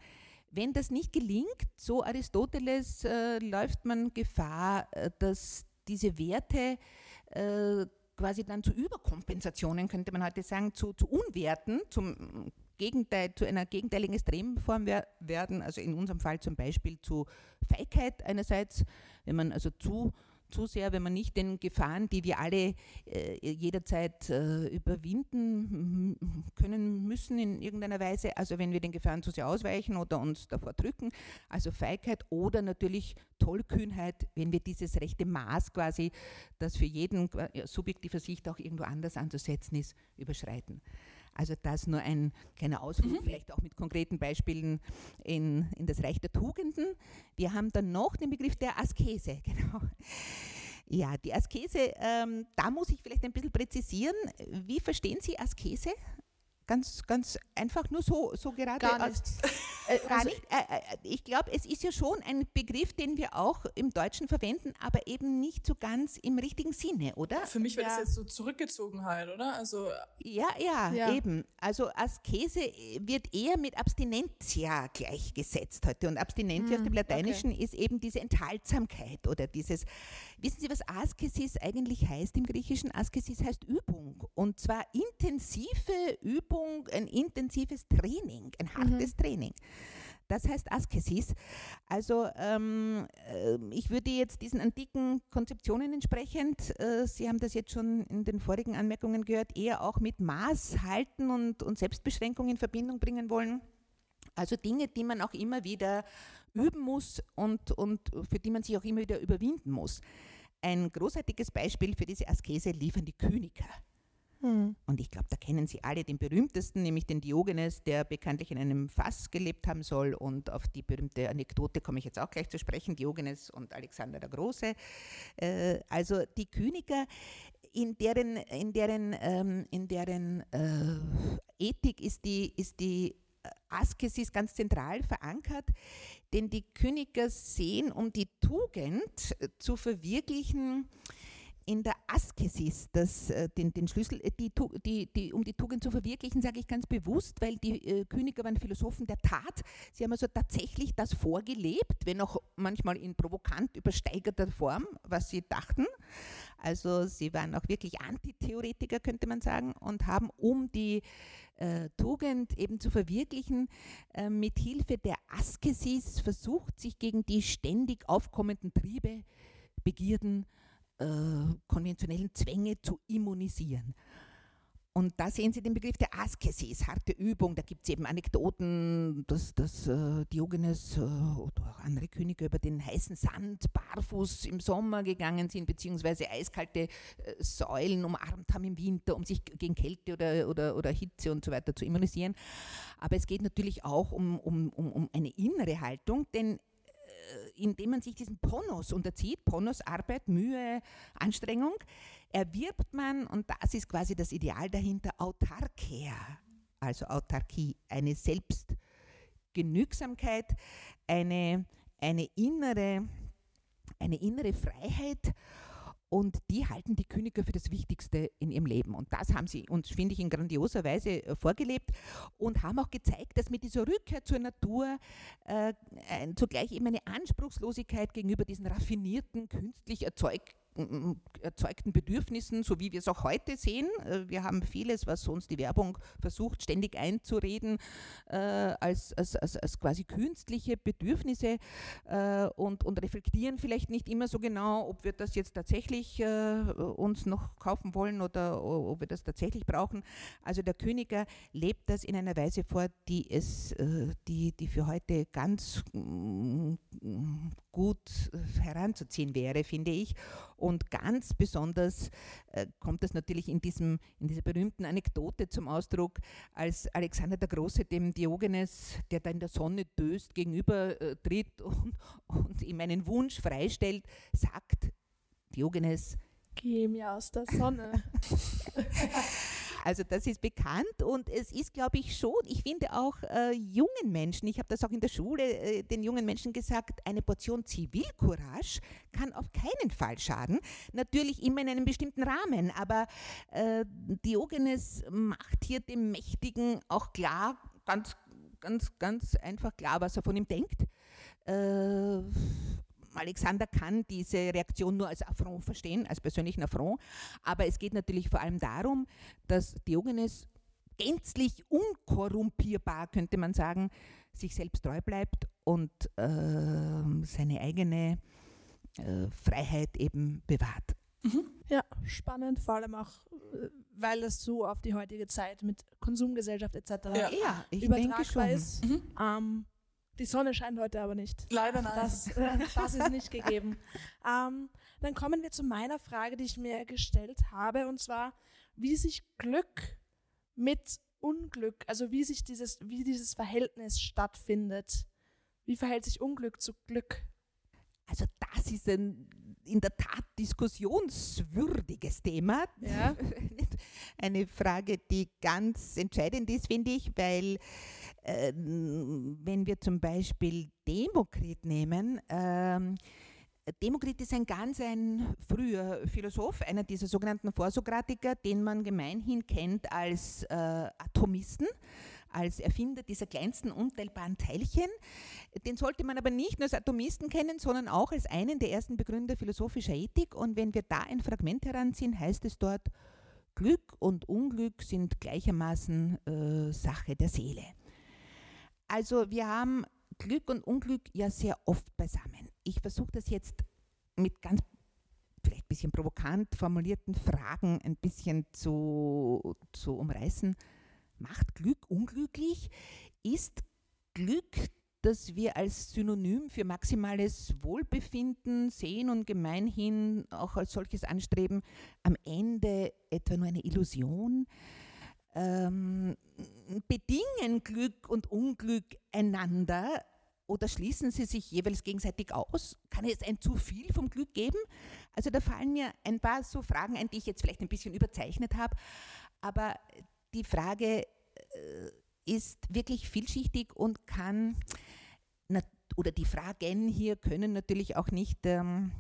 Wenn das nicht gelingt, so Aristoteles, äh, läuft man Gefahr, dass diese Werte äh, quasi dann zu Überkompensationen, könnte man heute sagen, zu, zu Unwerten, zum Gegenteil, zu einer gegenteiligen Extremform werden, also in unserem Fall zum Beispiel zu Feigheit einerseits, wenn man also zu zu sehr, wenn man nicht den Gefahren, die wir alle äh, jederzeit äh, überwinden können müssen in irgendeiner Weise, also wenn wir den Gefahren zu sehr ausweichen oder uns davor drücken, also Feigheit oder natürlich Tollkühnheit, wenn wir dieses rechte Maß quasi, das für jeden subjektiver Sicht auch irgendwo anders anzusetzen ist, überschreiten. Also das nur ein kleiner Ausflug, mhm. vielleicht auch mit konkreten Beispielen in, in das Reich der Tugenden. Wir haben dann noch den Begriff der Askese, genau. Ja, die Askese, ähm, da muss ich vielleicht ein bisschen präzisieren. Wie verstehen Sie Askese? Ganz, ganz einfach nur so, so gerade. Gar nicht. Äh, gar also, nicht. Äh, äh, ich glaube, es ist ja schon ein Begriff, den wir auch im Deutschen verwenden, aber eben nicht so ganz im richtigen Sinne, oder? Für mich wäre ja. das jetzt so Zurückgezogenheit, oder? Also ja, ja, ja, eben. Also Askese wird eher mit Abstinentia gleichgesetzt heute. Und Abstinentia hm, aus dem Lateinischen okay. ist eben diese Enthaltsamkeit oder dieses. Wissen Sie, was Askesis eigentlich heißt im Griechischen? Askesis heißt Übung. Und zwar intensive Übung, ein intensives Training, ein hartes mhm. Training. Das heißt Askesis. Also ähm, äh, ich würde jetzt diesen antiken Konzeptionen entsprechend, äh, Sie haben das jetzt schon in den vorigen Anmerkungen gehört, eher auch mit Maß halten und, und Selbstbeschränkung in Verbindung bringen wollen. Also Dinge, die man auch immer wieder üben muss und, und für die man sich auch immer wieder überwinden muss. Ein großartiges Beispiel für diese Askese liefern die Kyniker. Mhm. Und ich glaube, da kennen Sie alle den berühmtesten, nämlich den Diogenes, der bekanntlich in einem Fass gelebt haben soll. Und auf die berühmte Anekdote komme ich jetzt auch gleich zu sprechen, Diogenes und Alexander der Große. Äh, also die Kyniker, in deren, in deren, ähm, in deren äh, Ethik ist die, ist die Askesis ganz zentral verankert, denn die Kyniker sehen, um die Tugend zu verwirklichen, in der Askesis, das, äh, den, den Schlüssel, äh, die, die, die, um die Tugend zu verwirklichen, sage ich ganz bewusst, weil die äh, Königer waren Philosophen der Tat. Sie haben also tatsächlich das vorgelebt, wenn auch manchmal in provokant übersteigerter Form, was sie dachten. Also sie waren auch wirklich Antitheoretiker, könnte man sagen, und haben, um die äh, Tugend eben zu verwirklichen, äh, mit Hilfe der Askesis versucht, sich gegen die ständig aufkommenden Triebe Begierden, äh, konventionellen Zwänge zu immunisieren. Und da sehen Sie den Begriff der Askesis, harte Übung. Da gibt es eben Anekdoten, dass, dass äh, Diogenes äh, oder auch andere Könige über den heißen Sand barfuß im Sommer gegangen sind, beziehungsweise eiskalte äh, Säulen umarmt haben im Winter, um sich gegen Kälte oder, oder, oder Hitze und so weiter zu immunisieren. Aber es geht natürlich auch um, um, um, um eine innere Haltung, denn indem man sich diesem Ponos unterzieht, Ponos Arbeit, Mühe, Anstrengung, erwirbt man, und das ist quasi das Ideal dahinter, Autarkia, also Autarkie, eine Selbstgenügsamkeit, eine, eine, innere, eine innere Freiheit und die halten die Könige für das Wichtigste in ihrem Leben. Und das haben sie uns, finde ich, in grandioser Weise äh, vorgelebt und haben auch gezeigt, dass mit dieser Rückkehr zur Natur äh, zugleich eben eine Anspruchslosigkeit gegenüber diesen raffinierten, künstlich erzeugten erzeugten Bedürfnissen, so wie wir es auch heute sehen. Äh, wir haben vieles, was uns die Werbung versucht, ständig einzureden, äh, als, als, als, als, quasi künstliche Bedürfnisse äh, und, und reflektieren vielleicht nicht immer so genau, ob wir das jetzt tatsächlich uns noch kaufen wollen oder ob wir das tatsächlich brauchen. Also der Königer lebt das in einer Weise vor, die es, die, die für heute ganz mm, gut heranzuziehen wäre, finde ich. Und ganz besonders äh, kommt das natürlich in, diesem, in dieser berühmten Anekdote zum Ausdruck, als Alexander der Große dem Diogenes, der da in der Sonne döst, gegenüber äh, tritt und, und ihm einen Wunsch freistellt, sagt Diogenes, Geh mir aus der Sonne. Also das ist bekannt und es ist, glaube ich, schon, ich finde auch äh, jungen Menschen, ich habe das auch in der Schule äh, den jungen Menschen gesagt, eine Portion Zivilcourage kann auf keinen Fall schaden. Natürlich immer in einem bestimmten Rahmen, aber äh, Diogenes macht hier dem Mächtigen auch klar, ganz, ganz, ganz einfach klar, was er von ihm denkt. Äh, Alexander kann diese Reaktion nur als Affront verstehen, als persönlichen Affront. Aber es geht natürlich vor allem darum, dass Diogenes gänzlich unkorrumpierbar, könnte man sagen, sich selbst treu bleibt und äh, seine eigene äh, Freiheit eben bewahrt. Mhm. Ja, spannend, vor allem auch, äh, weil es so auf die heutige Zeit mit Konsumgesellschaft etc. Ja, ja ich denke schon. ist. Mhm. Ähm, die Sonne scheint heute aber nicht. Leider nein. Das, äh, das ist nicht gegeben. Ähm, dann kommen wir zu meiner Frage, die ich mir gestellt habe, und zwar, wie sich Glück mit Unglück, also wie sich dieses, wie dieses Verhältnis stattfindet. Wie verhält sich Unglück zu Glück? Also das ist ein in der Tat diskussionswürdiges Thema. Ja. Eine Frage, die ganz entscheidend ist, finde ich, weil äh, wenn wir zum Beispiel Demokrit nehmen, ähm, Demokrit ist ein ganz ein früher Philosoph, einer dieser sogenannten Vorsokratiker, den man gemeinhin kennt als äh, Atomisten, als Erfinder dieser kleinsten unteilbaren Teilchen. Den sollte man aber nicht nur als Atomisten kennen, sondern auch als einen der ersten Begründer philosophischer Ethik. Und wenn wir da ein Fragment heranziehen, heißt es dort, Glück und Unglück sind gleichermaßen äh, Sache der Seele. Also wir haben Glück und Unglück ja sehr oft beisammen. Ich versuche das jetzt mit ganz vielleicht ein bisschen provokant formulierten Fragen ein bisschen zu, zu umreißen. Macht Glück unglücklich? Ist Glück, das wir als Synonym für maximales Wohlbefinden sehen und gemeinhin auch als solches anstreben, am Ende etwa nur eine Illusion? Ähm, bedingen Glück und Unglück einander oder schließen sie sich jeweils gegenseitig aus? Kann es ein zu viel vom Glück geben? Also da fallen mir ein paar so Fragen ein, die ich jetzt vielleicht ein bisschen überzeichnet habe, aber die Frage äh, ist wirklich vielschichtig und kann, oder die Fragen hier können natürlich auch nicht ähm,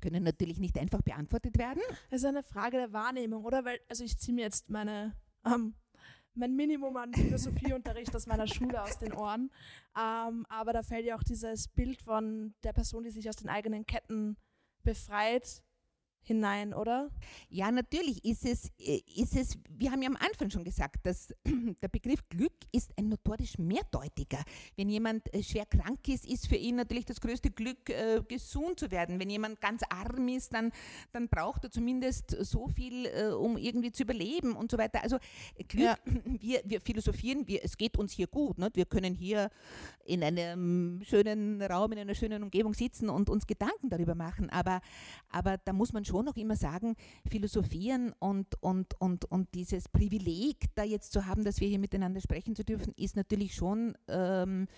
können natürlich nicht einfach beantwortet werden. Es ist eine Frage der Wahrnehmung, oder? Weil, also ich ziehe mir jetzt meine ähm, mein Minimum an Philosophieunterricht aus meiner Schule aus den Ohren. Ähm, aber da fällt ja auch dieses Bild von der Person, die sich aus den eigenen Ketten befreit, hinein, oder? Ja, natürlich ist es, äh, ist es, wir haben ja am Anfang schon gesagt, dass der Begriff Glück ist ein notorisch mehrdeutiger. Wenn jemand äh, schwer krank ist, ist für ihn natürlich das größte Glück, äh, gesund zu werden. Wenn jemand ganz arm ist, dann, dann braucht er zumindest so viel, um irgendwie zu überleben und so weiter. Also Glück, ja. wir, wir philosophieren, wir, es geht uns hier gut. Ne? Wir können hier in einem schönen Raum, in einer schönen Umgebung sitzen und uns Gedanken darüber machen. Aber, aber da muss man schon schon noch immer sagen, philosophieren und, und, und, und dieses Privileg da jetzt zu haben, dass wir hier miteinander sprechen zu dürfen, ist natürlich schon ähm,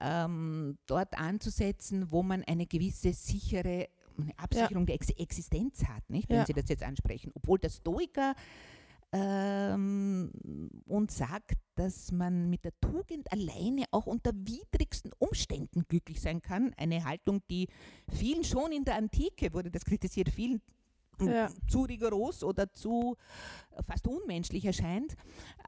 ähm, dort anzusetzen, wo man eine gewisse sichere eine Absicherung ja. der Ex Existenz hat, nicht? wenn ja. Sie das jetzt ansprechen. Obwohl der Stoiker und sagt, dass man mit der Tugend alleine auch unter widrigsten Umständen glücklich sein kann. Eine Haltung, die vielen schon in der Antike wurde das kritisiert, vielen ja. zu rigoros oder zu äh, fast unmenschlich erscheint.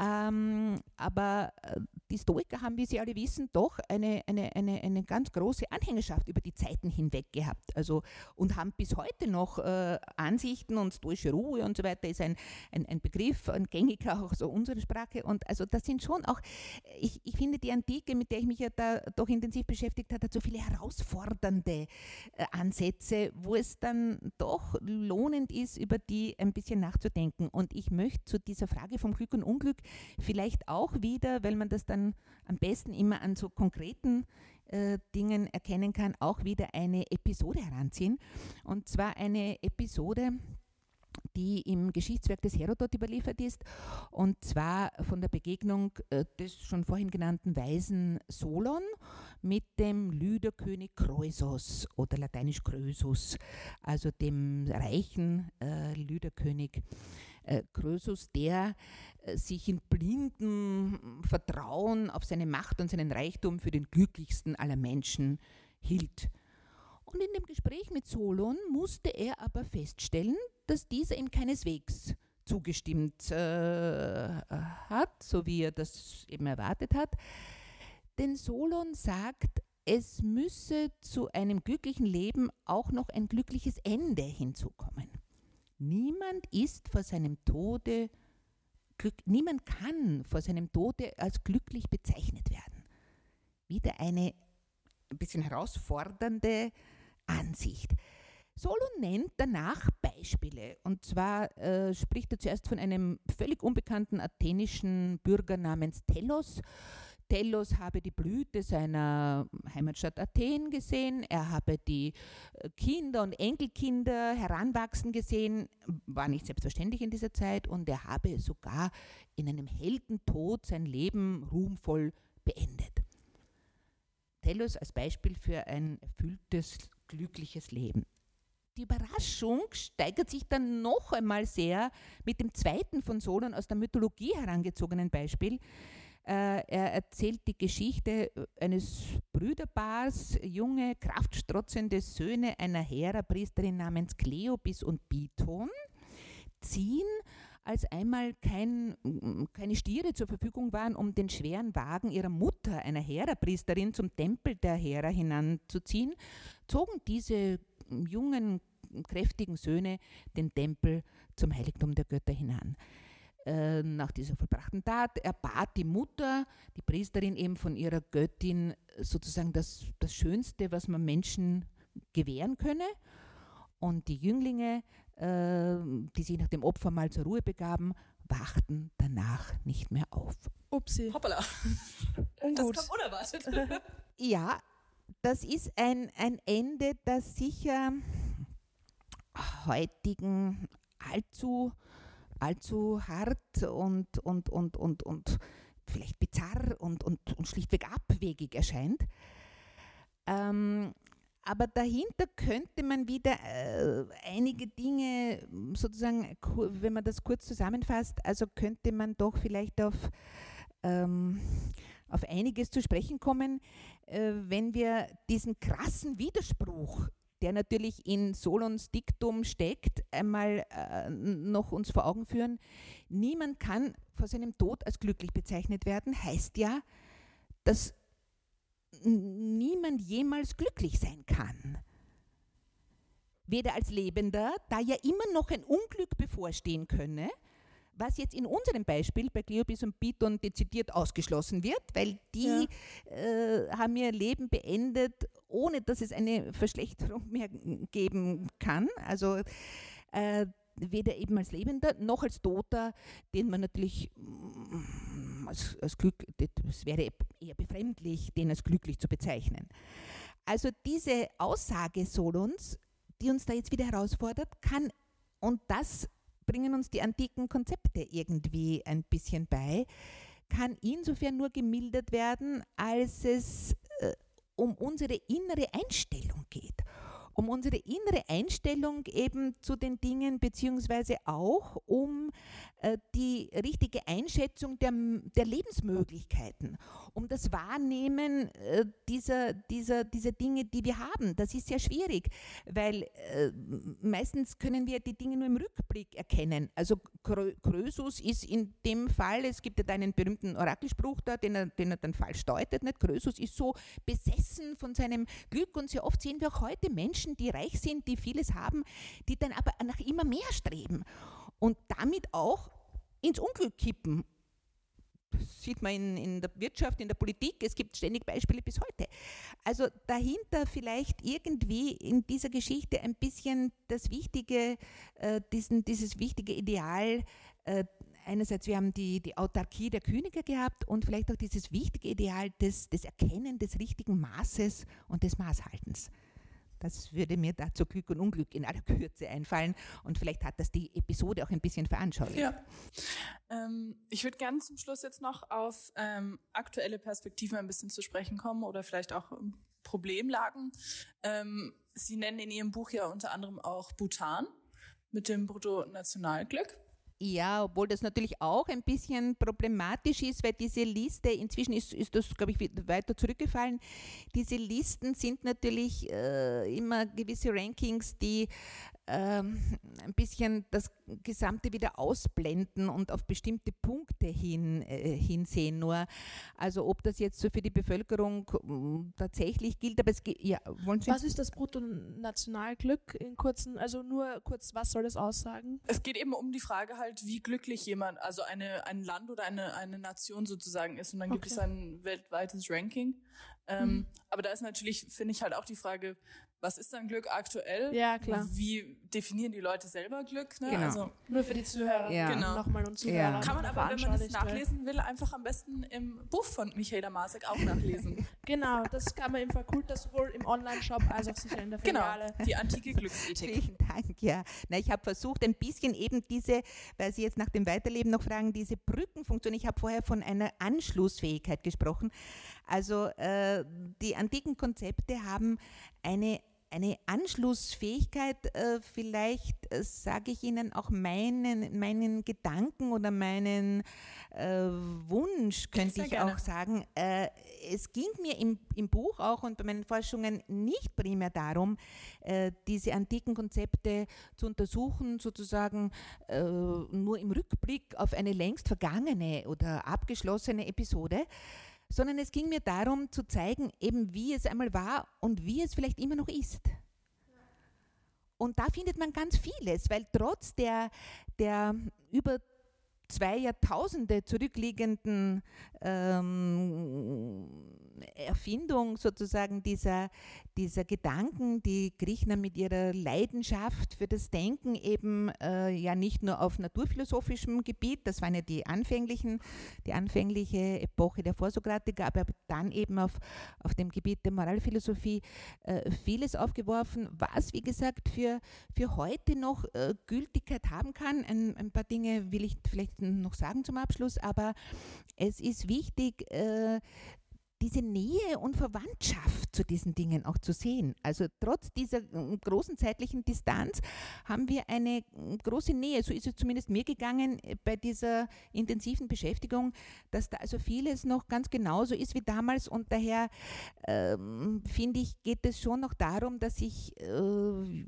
Ähm, aber äh, die Stoiker haben, wie Sie alle wissen, doch eine, eine, eine, eine ganz große Anhängerschaft über die Zeiten hinweg gehabt. Also, und haben bis heute noch äh, Ansichten und stoische Ruhe und so weiter ist ein, ein, ein Begriff, ein gängiger auch so unsere Sprache. Und also das sind schon auch, ich, ich finde die Antike, mit der ich mich ja da doch intensiv beschäftigt habe, hat so viele herausfordernde äh, Ansätze, wo es dann doch lohnend ist, über die ein bisschen nachzudenken. Und ich möchte zu dieser Frage vom Glück und Unglück vielleicht auch wieder, weil man das dann am besten immer an so konkreten äh, Dingen erkennen kann, auch wieder eine Episode heranziehen. Und zwar eine Episode, die im Geschichtswerk des Herodot überliefert ist, und zwar von der Begegnung äh, des schon vorhin genannten Weisen Solon mit dem Lyderkönig Kreusos oder lateinisch Krösus, also dem reichen äh, Lyderkönig äh, Krösus, der äh, sich in blindem Vertrauen auf seine Macht und seinen Reichtum für den glücklichsten aller Menschen hielt. Und in dem Gespräch mit Solon musste er aber feststellen, dass dieser ihm keineswegs zugestimmt äh, hat, so wie er das eben erwartet hat. Denn Solon sagt, es müsse zu einem glücklichen Leben auch noch ein glückliches Ende hinzukommen. Niemand ist vor seinem Tode niemand kann vor seinem Tode als glücklich bezeichnet werden. Wieder eine ein bisschen herausfordernde Ansicht. Solon nennt danach Beispiele. Und zwar äh, spricht er zuerst von einem völlig unbekannten athenischen Bürger namens Telos. Telos habe die Blüte seiner Heimatstadt Athen gesehen, er habe die äh, Kinder und Enkelkinder heranwachsen gesehen, war nicht selbstverständlich in dieser Zeit, und er habe sogar in einem Heldentod sein Leben ruhmvoll beendet. Telos als Beispiel für ein erfülltes, glückliches Leben. Die Überraschung steigert sich dann noch einmal sehr mit dem zweiten von Solon aus der Mythologie herangezogenen Beispiel. Äh, er erzählt die Geschichte eines Brüderpaars, junge, kraftstrotzende Söhne einer Hera-Priesterin namens Kleobis und Biton, ziehen als einmal kein, keine Stiere zur Verfügung waren, um den schweren Wagen ihrer Mutter, einer Hera-Priesterin, zum Tempel der Hera hinanzuziehen, zogen diese jungen, kräftigen Söhne den Tempel zum Heiligtum der Götter hinan. Äh, nach dieser vollbrachten Tat erbat die Mutter, die Priesterin eben von ihrer Göttin sozusagen das, das Schönste, was man Menschen gewähren könne. Und die Jünglinge, äh, die sich nach dem Opfer mal zur Ruhe begaben, wachten danach nicht mehr auf. Upsi. Hoppala. Das kam unerwartet. ja, das ist ein, ein Ende, das sicher heutigen allzu, allzu hart und, und, und, und, und vielleicht bizarr und, und, und schlichtweg abwegig erscheint. Ähm, aber dahinter könnte man wieder äh, einige Dinge sozusagen, wenn man das kurz zusammenfasst, also könnte man doch vielleicht auf ähm, auf einiges zu sprechen kommen, wenn wir diesen krassen Widerspruch, der natürlich in Solons Diktum steckt, einmal äh, noch uns vor Augen führen. Niemand kann vor seinem Tod als glücklich bezeichnet werden, heißt ja, dass niemand jemals glücklich sein kann. weder als Lebender, da ja immer noch ein Unglück bevorstehen könne, was jetzt in unserem Beispiel bei Cleobis und Piton dezidiert ausgeschlossen wird, weil die ja. äh, haben ihr Leben beendet, ohne dass es eine Verschlechterung mehr geben kann. Also äh, weder eben als Lebender noch als Toter, den man natürlich mm, als, als Glück, das wäre eher befremdlich, den als glücklich zu bezeichnen. Also diese Aussage Solons, die uns da jetzt wieder herausfordert, kann, und das bringen uns die antiken Konzepte irgendwie ein bisschen bei, kann insofern nur gemildert werden, als es äh, um unsere innere Einstellung geht. Um unsere innere Einstellung eben zu den Dingen, beziehungsweise auch um äh, die richtige Einschätzung der, der Lebensmöglichkeiten, um das Wahrnehmen äh, dieser, dieser, dieser Dinge, die wir haben. Das ist sehr schwierig, weil äh, meistens können wir die Dinge nur im Rückblick erkennen. Also Krösus ist in dem Fall, es gibt ja da einen berühmten Orakelspruch da, den er, den er dann falsch deutet, nicht? Krösus ist so besessen von seinem Glück und sehr oft sehen wir auch heute Menschen, die reich sind, die vieles haben, die dann aber nach immer mehr streben und damit auch ins Unglück kippen. Sieht man in, in der Wirtschaft, in der Politik, es gibt ständig Beispiele bis heute. Also dahinter vielleicht irgendwie in dieser Geschichte ein bisschen das wichtige, äh, diesen, dieses wichtige Ideal äh, einerseits, wir haben die, die Autarkie der Könige gehabt und vielleicht auch dieses wichtige Ideal des, des Erkennen des richtigen Maßes und des Maßhaltens. Das würde mir dazu Glück und Unglück in aller Kürze einfallen. Und vielleicht hat das die Episode auch ein bisschen veranschaulicht. Ja. Ähm, ich würde gerne zum Schluss jetzt noch auf ähm, aktuelle Perspektiven ein bisschen zu sprechen kommen oder vielleicht auch ähm, Problemlagen. Ähm, Sie nennen in Ihrem Buch ja unter anderem auch Bhutan mit dem Bruttonationalglück. Ja, obwohl das natürlich auch ein bisschen problematisch ist, weil diese Liste, inzwischen ist, ist das, glaube ich, weiter zurückgefallen, diese Listen sind natürlich äh, immer gewisse Rankings, die ähm, ein bisschen das Gesamte wieder ausblenden und auf bestimmte Punkte hin, äh, hinsehen. Nur, also ob das jetzt so für die Bevölkerung äh, tatsächlich gilt, aber es geht, ja, wollen Sie? Was ist das Bruttonationalglück in kurzen, also nur kurz, was soll das aussagen? Es geht eben um die Frage halt, wie glücklich jemand, also eine, ein Land oder eine, eine Nation sozusagen ist und dann okay. gibt es ein weltweites Ranking. Ähm, mhm. Aber da ist natürlich, finde ich halt auch die Frage, was ist dann Glück aktuell? Ja, klar. Wie definieren die Leute selber Glück? Ne? Genau. Also, Nur für die Zuhörer. Ja. Genau. Nochmal und Zuhörer. Ja. Kann man aber, wenn man es nachlesen will, einfach am besten im Buch von Michaela Masek auch nachlesen. genau, das kann man im Fakultas sowohl im Online-Shop als auch sicher in der genau, Filiale. Genau, die antike Glücksethik. Vielen Dank, ja. Na, ich habe versucht, ein bisschen eben diese, weil Sie jetzt nach dem Weiterleben noch fragen, diese Brückenfunktion, ich habe vorher von einer Anschlussfähigkeit gesprochen. Also äh, die antiken Konzepte haben eine eine Anschlussfähigkeit, äh, vielleicht äh, sage ich Ihnen auch meinen, meinen Gedanken oder meinen äh, Wunsch, könnte ich gerne. auch sagen. Äh, es ging mir im, im Buch auch und bei meinen Forschungen nicht primär darum, äh, diese antiken Konzepte zu untersuchen, sozusagen äh, nur im Rückblick auf eine längst vergangene oder abgeschlossene Episode, sondern es ging mir darum zu zeigen, eben wie es einmal war und wie es vielleicht immer noch ist. Und da findet man ganz vieles, weil trotz der, der über zwei Jahrtausende zurückliegenden ähm, Erfindung sozusagen dieser, dieser Gedanken, die Griechen mit ihrer Leidenschaft für das Denken eben äh, ja nicht nur auf naturphilosophischem Gebiet, das waren ja die anfänglichen, die anfängliche Epoche der Vorsokratiker, aber dann eben auf, auf dem Gebiet der Moralphilosophie äh, vieles aufgeworfen, was wie gesagt für, für heute noch äh, Gültigkeit haben kann. Ein, ein paar Dinge will ich vielleicht noch sagen zum Abschluss, aber es ist wichtig, äh, diese Nähe und Verwandtschaft zu diesen Dingen auch zu sehen. Also trotz dieser äh, großen zeitlichen Distanz haben wir eine äh, große Nähe. So ist es zumindest mir gegangen äh, bei dieser intensiven Beschäftigung, dass da also vieles noch ganz genauso ist wie damals und daher ähm, finde ich, geht es schon noch darum, dass sich äh,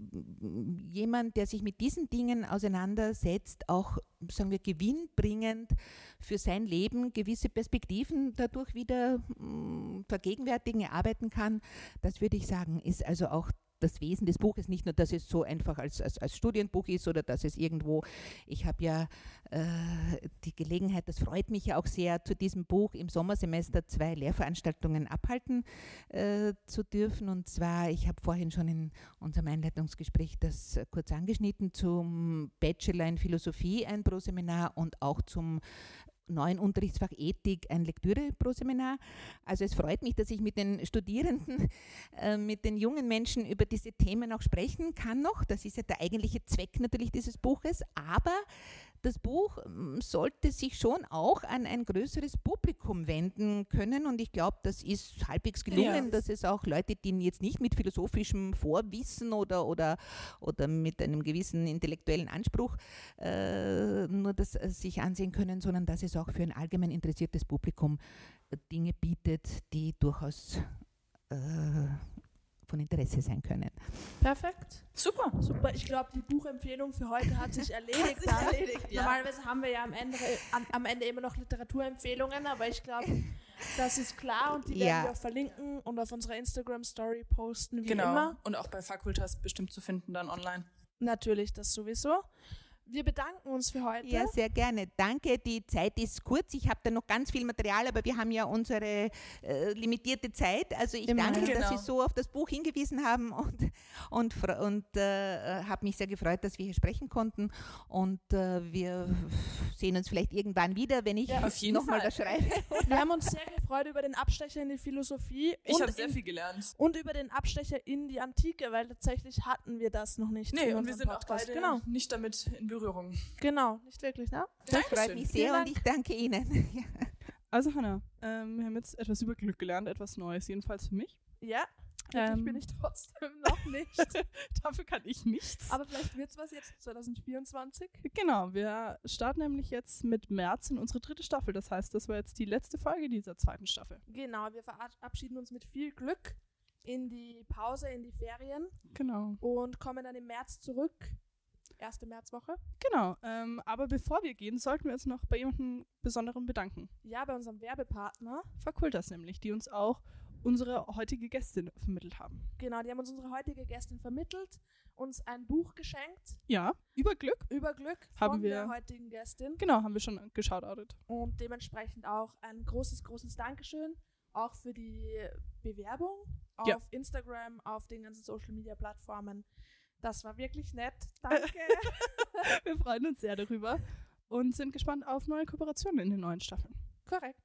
jemand, der sich mit diesen Dingen auseinandersetzt, auch sagen wir gewinnbringend für sein Leben gewisse Perspektiven dadurch wieder mh, mm, vergegenwärtigen, erarbeiten kann. Das würde ich sagen, ist also auch das Wesen des Buches, nicht nur, dass es so einfach als, als, als Studienbuch ist oder dass es irgendwo, ich habe ja äh, die Gelegenheit, das freut mich ja auch sehr, zu diesem Buch im Sommersemester zwei Lehrveranstaltungen abhalten äh, zu dürfen. Und zwar, ich habe vorhin schon in unserem Einleitungsgespräch das kurz angeschnitten, zum Bachelor in Philosophie ein Proseminar und auch zum neuen Unterrichtsfach Ethik ein Lektüre pro Seminar. Also es freut mich, dass ich mit den Studierenden, äh, mit den jungen Menschen über diese Themen auch sprechen kann noch. Das ist ja der eigentliche Zweck natürlich dieses Buches. Aber das Buch mm, sollte sich schon auch an ein größeres Publikum wenden können und ich glaube, das ist halbwegs gelungen, ja. dass es auch Leute, die jetzt nicht mit philosophischem Vorwissen oder, oder, oder mit einem gewissen intellektuellen Anspruch äh, nur das äh, sich ansehen können, sondern dass es auch für ein allgemein interessiertes Publikum äh, Dinge bietet, die durchaus äh, von Interesse sein können. Perfekt. Super. Super. Ich glaube, die Buchempfehlung für heute hat sich erledigt. hat sich erledigt ja. Normalerweise haben wir ja am Ende, am, am Ende immer noch Literaturempfehlungen, aber ich glaube, das ist klar und die ja. werden wir auch verlinken und auf unserer Instagram-Story posten, wie genau. immer. Und auch bei Fakultas bestimmt zu finden dann online. Natürlich, das sowieso. Wir bedanken uns für heute. Ja, sehr gerne. Danke. Die Zeit ist kurz. Ich habe da noch ganz viel Material, aber wir haben ja unsere äh, limitierte Zeit. Also ich Immer. danke, genau. dass Sie so auf das Buch hingewiesen haben und, und, und äh, habe mich sehr gefreut, dass wir hier sprechen konnten. Und äh, wir sehen uns vielleicht irgendwann wieder, wenn ich ja, nochmal was schreibe. Wir haben uns sehr gefreut über den Abstecher in die Philosophie. Ich habe sehr viel gelernt. Und über den Abstecher in die Antike, weil tatsächlich hatten wir das noch nicht. Nee, und wir sind Podcast. auch beide genau. nicht damit in Berührung Berührung. Genau, nicht wirklich, ne? Das freut mich sehr und ich danke Ihnen. Also Hanna, ähm, wir haben jetzt etwas über Glück gelernt, etwas Neues, jedenfalls für mich. Ja, ähm, bin ich trotzdem noch nicht. Dafür kann ich nichts. Aber vielleicht wird es was jetzt 2024. Genau, wir starten nämlich jetzt mit März in unsere dritte Staffel. Das heißt, das war jetzt die letzte Folge dieser zweiten Staffel. Genau, wir verabschieden uns mit viel Glück in die Pause, in die Ferien. Genau. Und kommen dann im März zurück erste Märzwoche. Genau, ähm, aber bevor wir gehen, sollten wir uns noch bei jemandem Besonderem bedanken. Ja, bei unserem Werbepartner. Fakultas nämlich, die uns auch unsere heutige Gästin vermittelt haben. Genau, die haben uns unsere heutige Gästin vermittelt, uns ein Buch geschenkt. Ja, über Glück. Über Glück haben von wir, der heutigen Gästin. Genau, haben wir schon geschaut. Und dementsprechend auch ein großes, großes Dankeschön, auch für die Bewerbung auf ja. Instagram, auf den ganzen Social-Media-Plattformen. Das war wirklich nett. Danke. Wir freuen uns sehr darüber und sind gespannt auf neue Kooperationen in den neuen Staffeln. Korrekt.